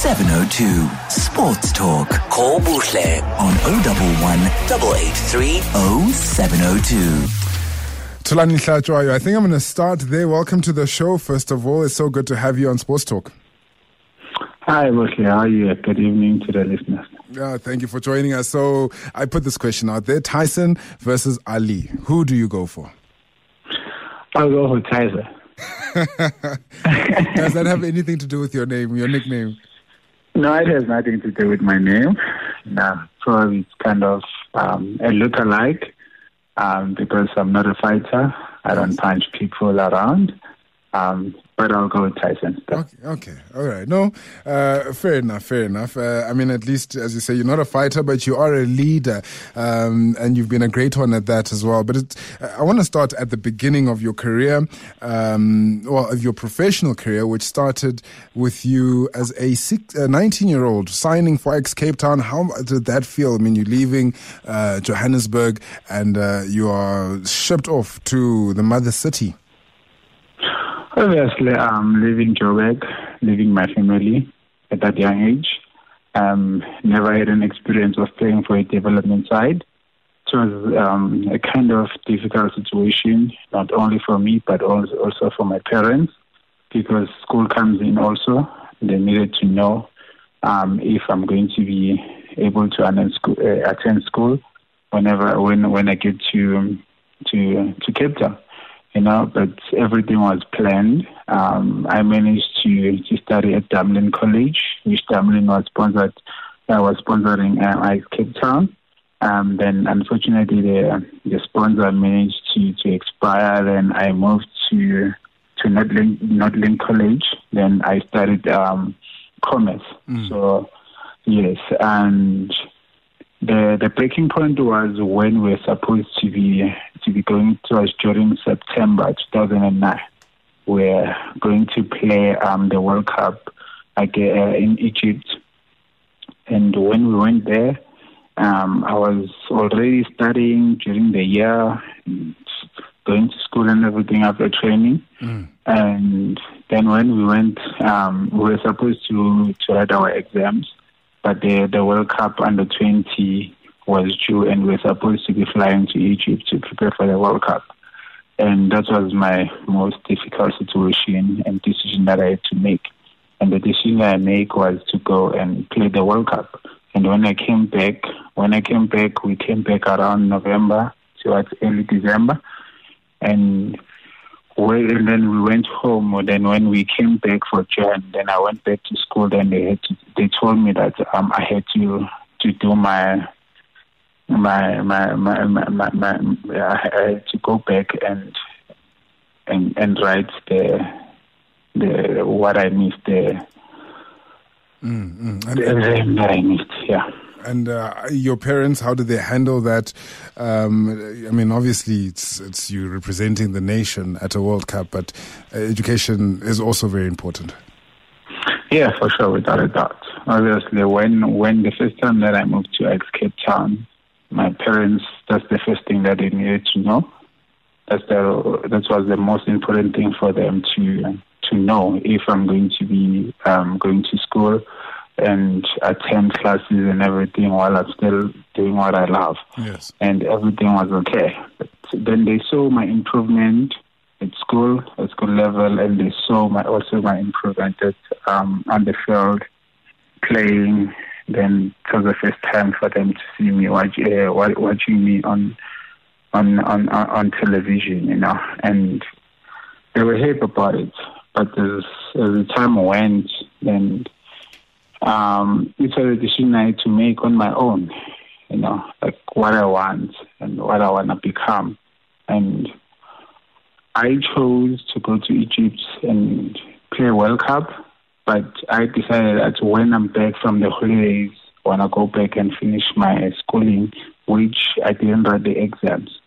0702. Sports Talk. Call Buhle on 011 883 0702. Thulani Hlatshwayo, I think I'm going to start there. Welcome to the show, first of all. It's so good to have you on Sports Talk. Hi, Wesley. How are you? Good evening to the listeners. Yeah, thank you for joining us. So I put this question out there Tyson versus Ali. Who do you go for? I'll go for Tyson. Does that have anything to do with your name, your nickname? No, it has nothing to do with my name. No, so it's kind of um, a look-alike um, because I'm not a fighter. I don't punch people around. Um, but I'll go with Tyson. Okay, okay, all right. No, uh, fair enough, fair enough. Uh, I mean, at least, as you say, you're not a fighter, but you are a leader, um, and you've been a great one at that as well. But I want to start at the beginning of your career, um, well, of your professional career, which started with you as a 19 year old signing for Ajax Cape Town. How did that feel? I mean, you're leaving uh, Johannesburg and uh, you are shipped off to the mother city. Obviously, I'm leaving Joburg, leaving my family at that young age. Um, never had an experience of playing for a development side. It was um, a kind of difficult situation, not only for me, but also, for my parents, because school comes in also. They needed to know um, if I'm going to be able to attend school, uh, attend school whenever when when I get to to to Cape Town you know, but everything was planned. Um, I managed to, to study at Damelin College, which Damelin was sponsored, uh, was sponsoring uh, Ajax Cape Town. Um, then, unfortunately, the the sponsor managed to, to expire. Then I moved to to Notling, Northlink College. Then I studied um, commerce. Mm. So, yes, and the the breaking point was when we were supposed to be to be going to us during September 2009. We're going to play um, the World Cup like, uh, in Egypt. And when we went there, um, I was already studying during the year, going to school and everything after training. Mm. And then when we went, um, we were supposed to, to write our exams, but the, the World Cup under 20 was due, and we were supposed to be flying to Egypt to prepare for the World Cup. And that was my most difficult situation and decision that I had to make. And the decision I made was to go and play the World Cup. And when I came back, when I came back, we came back around November so towards early December, and and then we went home. And Then when we came back for Jan, then I went back to school. Then they had to, they told me that um, I had to to do my my my my my, my, I had to go back and and and write the the what I missed the, mm, mm. And, the that I missed. Yeah. And uh, your parents, how did they handle that? Um, I mean, obviously, it's it's you representing the nation at a World Cup, but uh, education is also very important. Yeah, for sure, without a doubt. Obviously, when when the first time that I moved to Ajax Cape Town, my parents, that's the first thing that they needed to know. That's the that was the most important thing for them to to know if I'm going to be um, going to school and attend classes and everything while I'm still doing what I love. Yes. And everything was okay. But then they saw my improvement at school, at school level, and they saw my also my improvement at, um, on the field, playing then it was the first time for them to see me watch, uh, watching me on, on on on television, you know, and they were happy about it. But as as the time went, then um, it was a decision I had to make on my own, you know, like what I want and what I want to become, and I chose to go to Egypt and play World Cup but I decided that when I'm back from the holidays, when I want to go back and finish my schooling, which I didn't write the exams.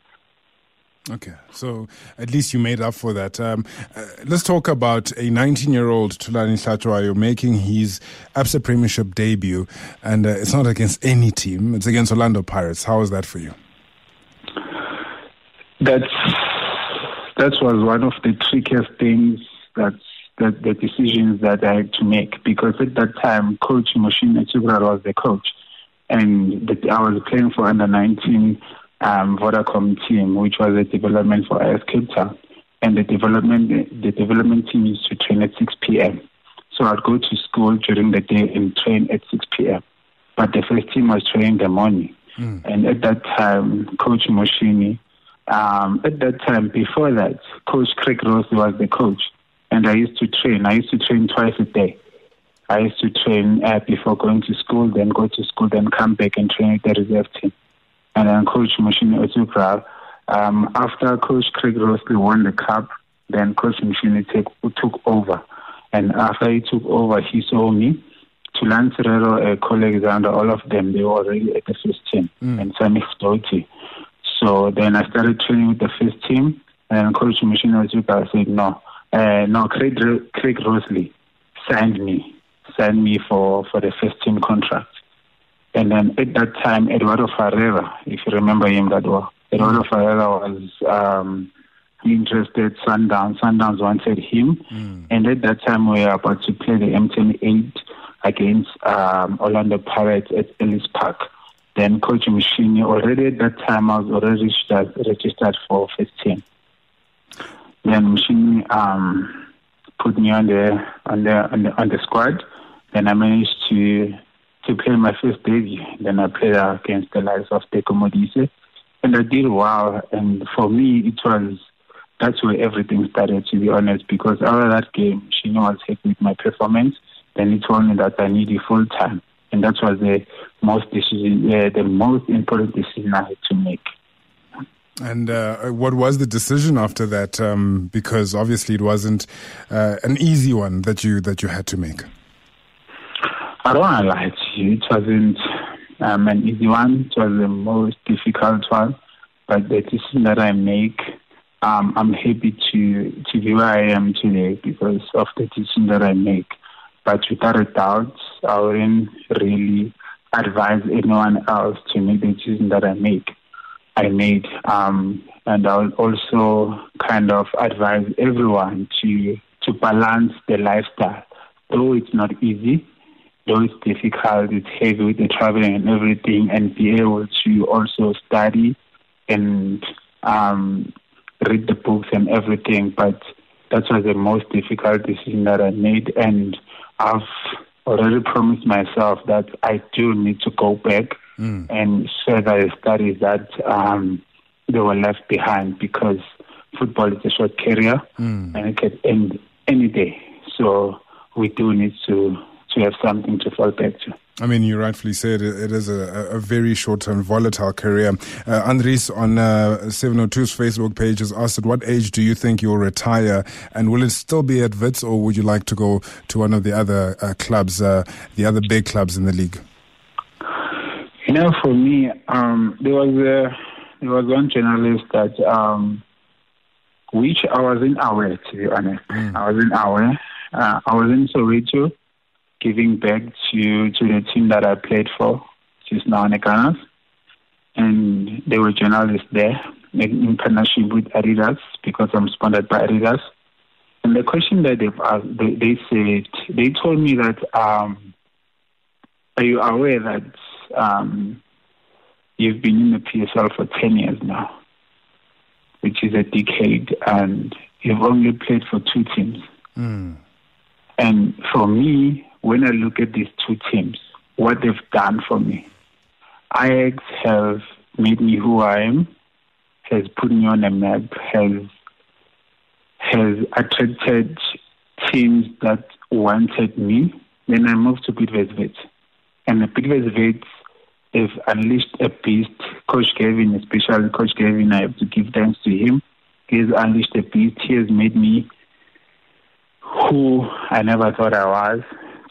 Okay, so at least you made up for that. Um, uh, let's talk about a 19 year old Thulani Hlatshwayo making his Absa Premiership debut, and uh, it's not against any team, it's against Orlando Pirates. How was that for you? That's, that was one of the trickiest things that's the, the decisions that I had to make because at that time, Coach Muhsin Ertugral was the coach, and the, I was playing for under 19 um, Vodacom team, which was a development for AS Cape Town, and the development the development team used to train at 6 p.m. So I'd go to school during the day and train at 6 p.m. But the first team was training the morning, mm. and at that time, Coach Muhsin. Um, at that time, before that, Coach Craig Rose was the coach and I used to train. I used to train twice a day. I used to train uh, before going to school, then go to school, then come back and train with the reserve team. And then Coach Muhsin Ertugral, um, after Coach Craig Rosslee won the cup, then Coach Machine take, took over. And after he took over, he saw me. Thulani Serero, uh, colleagues, and all of them, they were already at the first team, mm. and Sameehg Doutie. So then I started training with the first team, and Coach Muhsin Ertugral said, no, uh, no, Craig, Craig Rosslee signed me, signed me for, for the first team contract. And then at that time, Eduardo Ferreira, if you remember him that well, Eduardo Ferreira was um, interested. Sundowns, Sundowns wanted him, mm. and at that time we were about to play the MTN8 against um, Orlando Pirates at Ellis Park. Then Coach Muhsin, already at that time, I was already registered, registered for first team. Then Muhsin um, put me on the on the on the on the squad. Then I managed to to play my first debut. Then I played against the likes of Teko Modise, and I did well. And for me, it was that's where everything started. To be honest, because after that game, she knew I was happy with my performance. Then he told me that I needed full time, and that was the most decision, uh, the most important decision I had to make. And uh, what was the decision after that? Um, because obviously it wasn't uh, an easy one that you that you had to make. I don't want to lie to you. It wasn't um, an easy one. It was the most difficult one. But the decision that I make, um, I'm happy to to be where I am today because of the decision that I make. But without a doubt, I wouldn't really advise anyone else to make the decision that I make. I made. Um, and I'll also kind of advise everyone to to balance the lifestyle. Though it's not easy, though it's difficult, it's heavy with the traveling and everything, and be able to also study and um, read the books and everything. But that was the most difficult decision that I made, and I've already promised myself that I do need to go back mm. and further studies that um, they were left behind because football is a short career mm. and it can end any day. So we do need to to have something to fall back to. I mean, you rightfully said it, is a, a very short-term, volatile career. Uh, Andres on uh, 702's Facebook page has asked, at what age do you think you'll retire? And will it still be at Wits or would you like to go to one of the other uh, clubs, uh, the other big clubs in the league? You know, for me, um, there was a, there was one journalist that um, which I wasn't aware, to be honest. Mm. I wasn't aware. Uh, I was in Soweto, giving back to to the team that I played for, which is now Nekanas. And there were journalists there in partnership with Adidas because I'm sponsored by Adidas. And the question that they've asked, they, they said, they told me that, um, are you aware that um, you've been in the PSL for 10 years now, which is a decade, and you've only played for two teams. Mm. And for me, when I look at these two teams, what they've done for me, Ajax have made me who I am, has put me on a map, has has attracted teams that wanted me. Then I moved to Bidvest And the Bidvest they've unleashed a beast. Coach Gavin, especially Coach Gavin, I have to give thanks to him. He's unleashed a beast. He has made me who I never thought I was,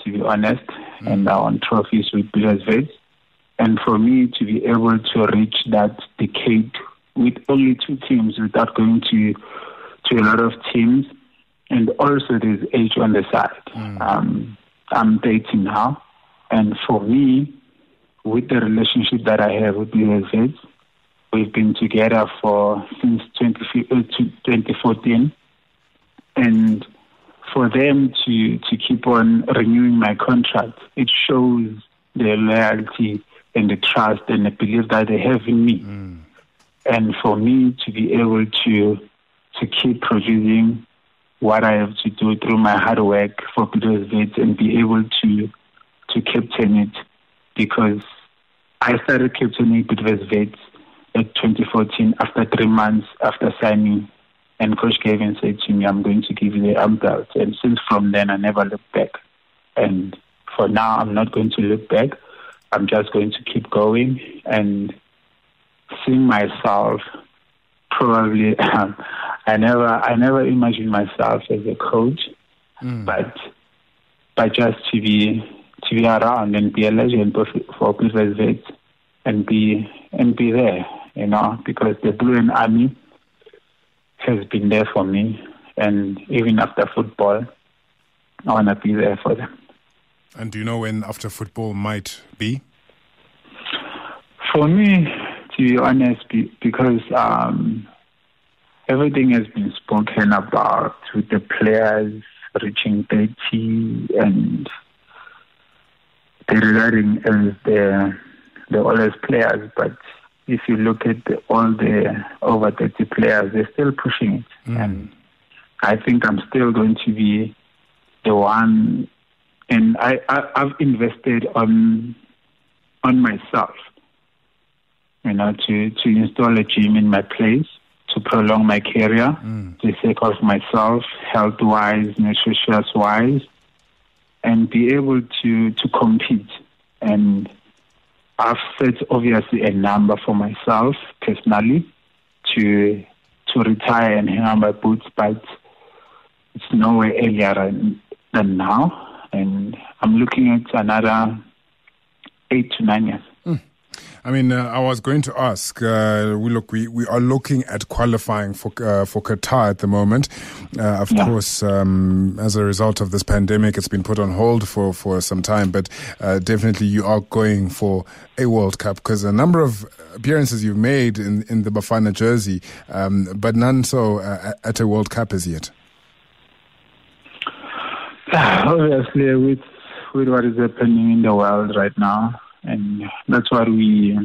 to be honest. Mm-hmm. And I won trophies with Bills And for me to be able to reach that decade with only two teams without going to to a lot of teams, and also there's age on the side. Mm. Um, I'm dating now, and for me, with the relationship that I have with BSH. We've been together for since 20, uh, 2014. And for them to, to keep on renewing my contract, it shows their loyalty and the trust and the belief that they have in me. Mm. And for me to be able to to keep producing what I have to do through my hard work for Bidvest Wits and be able to to captain it because I started captaining Bidvest Wits at 2014 after three months after signing and Coach Gavin said to me, I'm going to give you the arm belt. And since from then, I never looked back. And for now, I'm not going to look back. I'm just going to keep going and seeing myself probably um, I never I never imagined myself as a coach, mm. but but just to be to be around and be a legend for, for Bidvest Wits and be and be there, you know, because the Blue and Army has been there for me, and even after football, I want to be there for them. And do you know when after football might be? For me, to be honest, because um, everything has been spoken about with the players reaching 30 and regarding as the the oldest players, but if you look at the, all the over 30 players, they're still pushing it. Mm. And I think I'm still going to be the one. And I, I, I've invested on on myself, you know, to, to install a gym in my place to prolong my career, mm. to sake of myself, health wise, nutritious wise, and be able to, to compete and I've set obviously a number for myself personally to to retire and hang on my boots, but it's nowhere earlier than now, and I'm looking at another eight to nine years. I mean, uh, I was going to ask. Uh, we look, we, we are looking at qualifying for uh, for Qatar at the moment. Uh, of yeah. course, um, as a result of this pandemic, it's been put on hold for for some time. But uh, definitely, you are going for a World Cup because a number of appearances you've made in in the Bafana jersey, um, but none so uh, at a World Cup as yet. Obviously, with with what is happening in the world right now and that's what we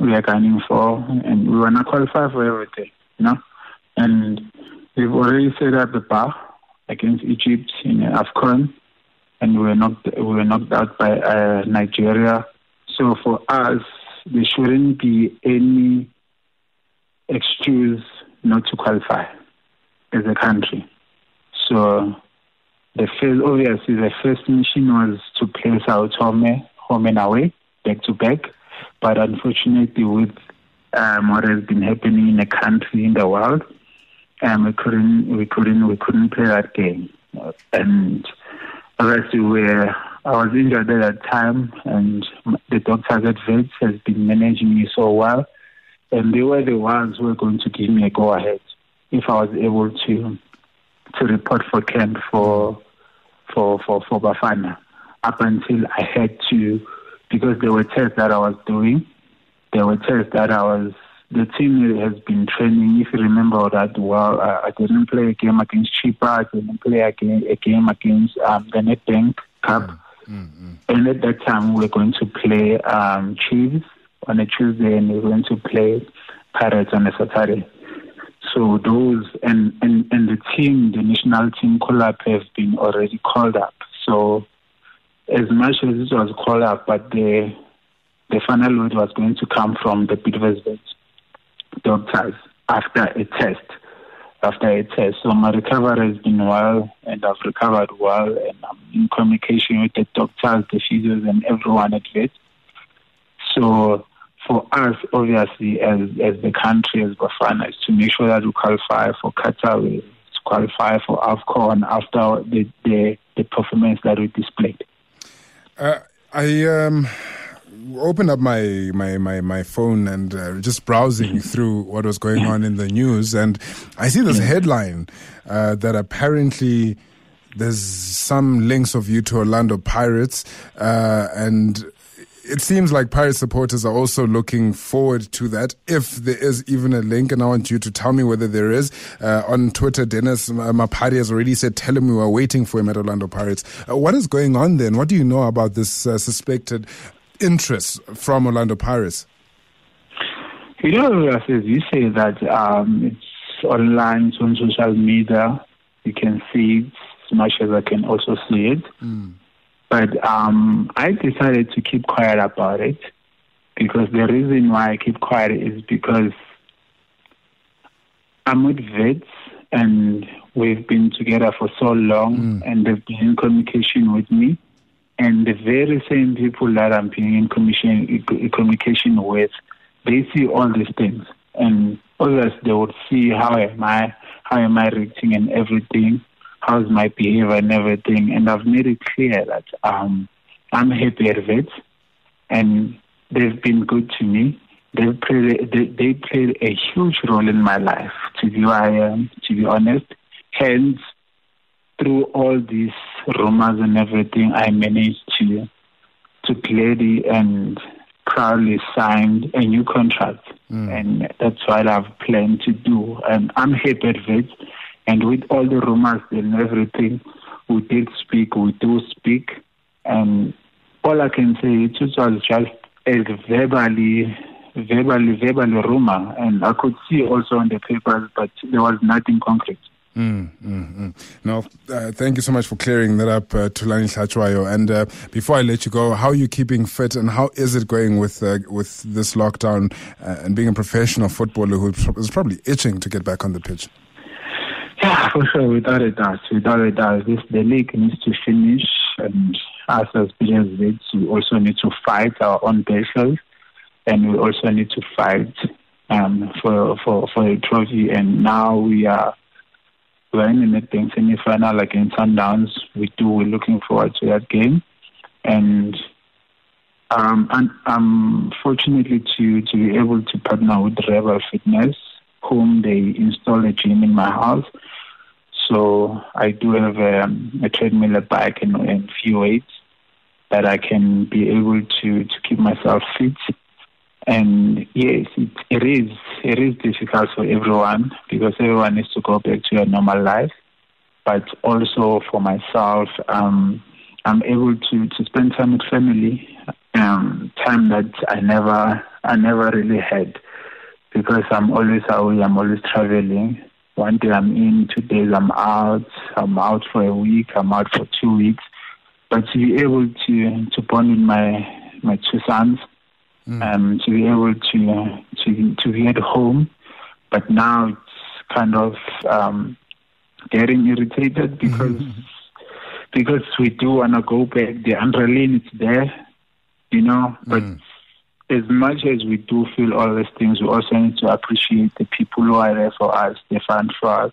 we are gunning for, and we wanna qualify for everything, you know. And we've already set up the bar against Egypt in Afcon, and we were knocked we were knocked out by uh, Nigeria. So for us, there shouldn't be any excuse not to qualify as a country. So the first, obviously, the first mission was to place our Tome home and away, back to back. But unfortunately, with um, what has been happening in the country, in the world, um, we couldn't, we couldn't, we couldn't play that game. And obviously, where I was injured at that time, and the doctors at Wits has been managing me so well, and they were the ones who were going to give me a go ahead if I was able to to report for camp for for for for Bafana up until I had to, because there were tests that I was doing, there were tests that I was, the team has been training. If you remember that well, I, I didn't play a game against Chippa, I didn't play a game, a game against um, the Nedbank Cup. Mm-hmm. And at that time, we were going to play um, Chiefs on a Tuesday and we were going to play Pirates on a Saturday. So those and, and, and the team, the national team call-up have been already called up. So as much as it was called up, but the the final load was going to come from the Pietersburg doctors after a test. After a test. So my recovery has been well and I've recovered well and I'm in communication with the doctors, the physios and everyone at it. So for us, obviously, as as the country, as Bafana, is to make sure that we qualify for Qatar, we qualify for AFCON after the, the, the performance that we displayed. Uh, I um, opened up my, my, my, my phone and uh, just browsing through what was going on in the news, and I see this headline uh, that apparently there's some links of you to Orlando Pirates, uh, and it seems like Pirates supporters are also looking forward to that, if there is even a link. And I want you to tell me whether there is. Uh, on Twitter, Dennis Mapari has already said, tell him we were waiting for him at Orlando Pirates. Uh, what is going on then? What do you know about this uh, suspected interest from Orlando Pirates? You know, as you say that um, it's online, it's on social media. You can see it as much as I can also see it. Mm. But um, I decided to keep quiet about it because the reason why I keep quiet is because I'm with Wits and we've been together for so long mm. and they've been in communication with me. And the very same people that I'm being in communication, communication with, they see all these things. And others, they would see how am I, how am I reacting and everything how's my behavior and everything. And I've made it clear that um, I'm happy at it, and they've been good to me. They've played, they, they played a huge role in my life, to be, I am, to be honest. Hence, through all these rumors and everything, I managed to to clearly and proudly signed a new contract, mm. and that's what I've planned to do. And I'm happy with it. And with all the rumors and everything, we did speak, we do speak. And all I can say, it was just a verbally, verbally, verbally rumor. And I could see also on the papers, but there was nothing concrete. Mm, mm, mm. No, uh, thank you so much for clearing that up, uh, Thulani Hlatshwayo. And uh, before I let you go, how are you keeping fit, and how is it going with uh, with this lockdown uh, and being a professional footballer who is probably itching to get back on the pitch? Yeah, for sure, without a doubt, without a doubt, this the league needs to finish, and us as players, we also need to fight our own battles, and we also need to fight um, for for for a trophy. And now we are we're in the semi-final against Sundowns. We do. We're looking forward to that game, and um, and I'm fortunately to to be able to partner with Rebel Fitness whom they install a gym in my house. So I do have a, um, a treadmill, a bike, and, and few weights that I can be able to, to keep myself fit. And yes, it, it is it is difficult for everyone because everyone needs to go back to a normal life. But also for myself, um, I'm able to, to spend time with family, um, time that I never I never really had because I'm always away, I'm always traveling. One day I'm in, two days I'm out, I'm out for a week, I'm out for two weeks. But to be able to to bond with my my two sons, mm. um, to be able to to to be at home, but now it's kind of um, getting irritated because mm-hmm. because we do wanna go back. The adrenaline is there, you know, but mm as much as we do feel all these things, we also need to appreciate the people who are there for us, the fund for us,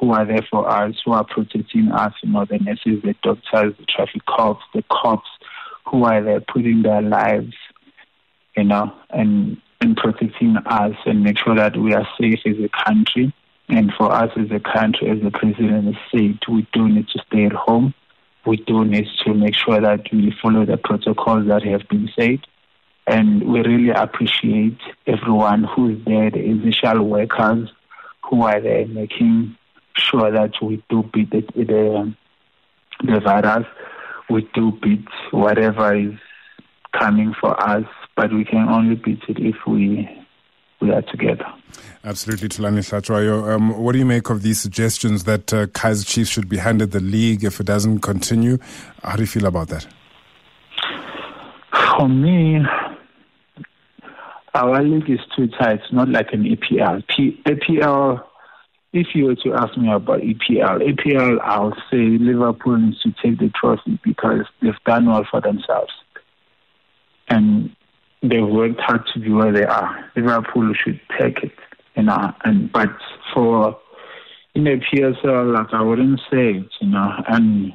who are there for us, who are protecting us, you know, the nurses, the doctors, the traffic cops, the cops, who are there putting their lives, you know, and and protecting us and make sure that we are safe as a country. And for us as a country, as the president said, we do need to stay at home. We do need to make sure that we follow the protocols that have been said and we really appreciate everyone who is there, the essential workers who are there making sure that we do beat the, the, the virus, we do beat whatever is coming for us, but we can only beat it if we we are together. Absolutely, Thulani Hlatshwayo. Um, what do you make of these suggestions that uh, Kaizer Chiefs should be handed the league if it doesn't continue? How do you feel about that? For me, our league is too tight, not like an EPL. P- EPL, if you were to ask me about EPL, EPL, I'll say Liverpool needs to take the trophy because they've done well for themselves. And they've worked hard to be where they are. Liverpool should take it, you know. And but for in the PSL, like I wouldn't say it, you know. And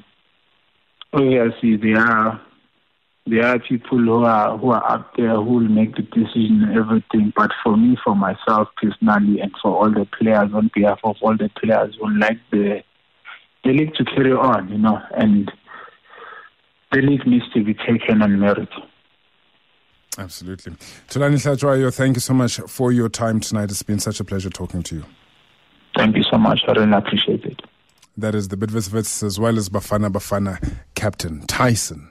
obviously, they are there are people who are who are up there who will make the decision and everything. But for me, for myself personally, and for all the players on behalf of all the players who like the the league to carry on, you know, and the league needs to be taken on merit. Absolutely. Thulani Hlatshwayo, thank you so much for your time tonight. It's been such a pleasure talking to you. Thank you so much. I really appreciate it. That is the Bidvest Wits as well as Bafana Bafana captain Tyson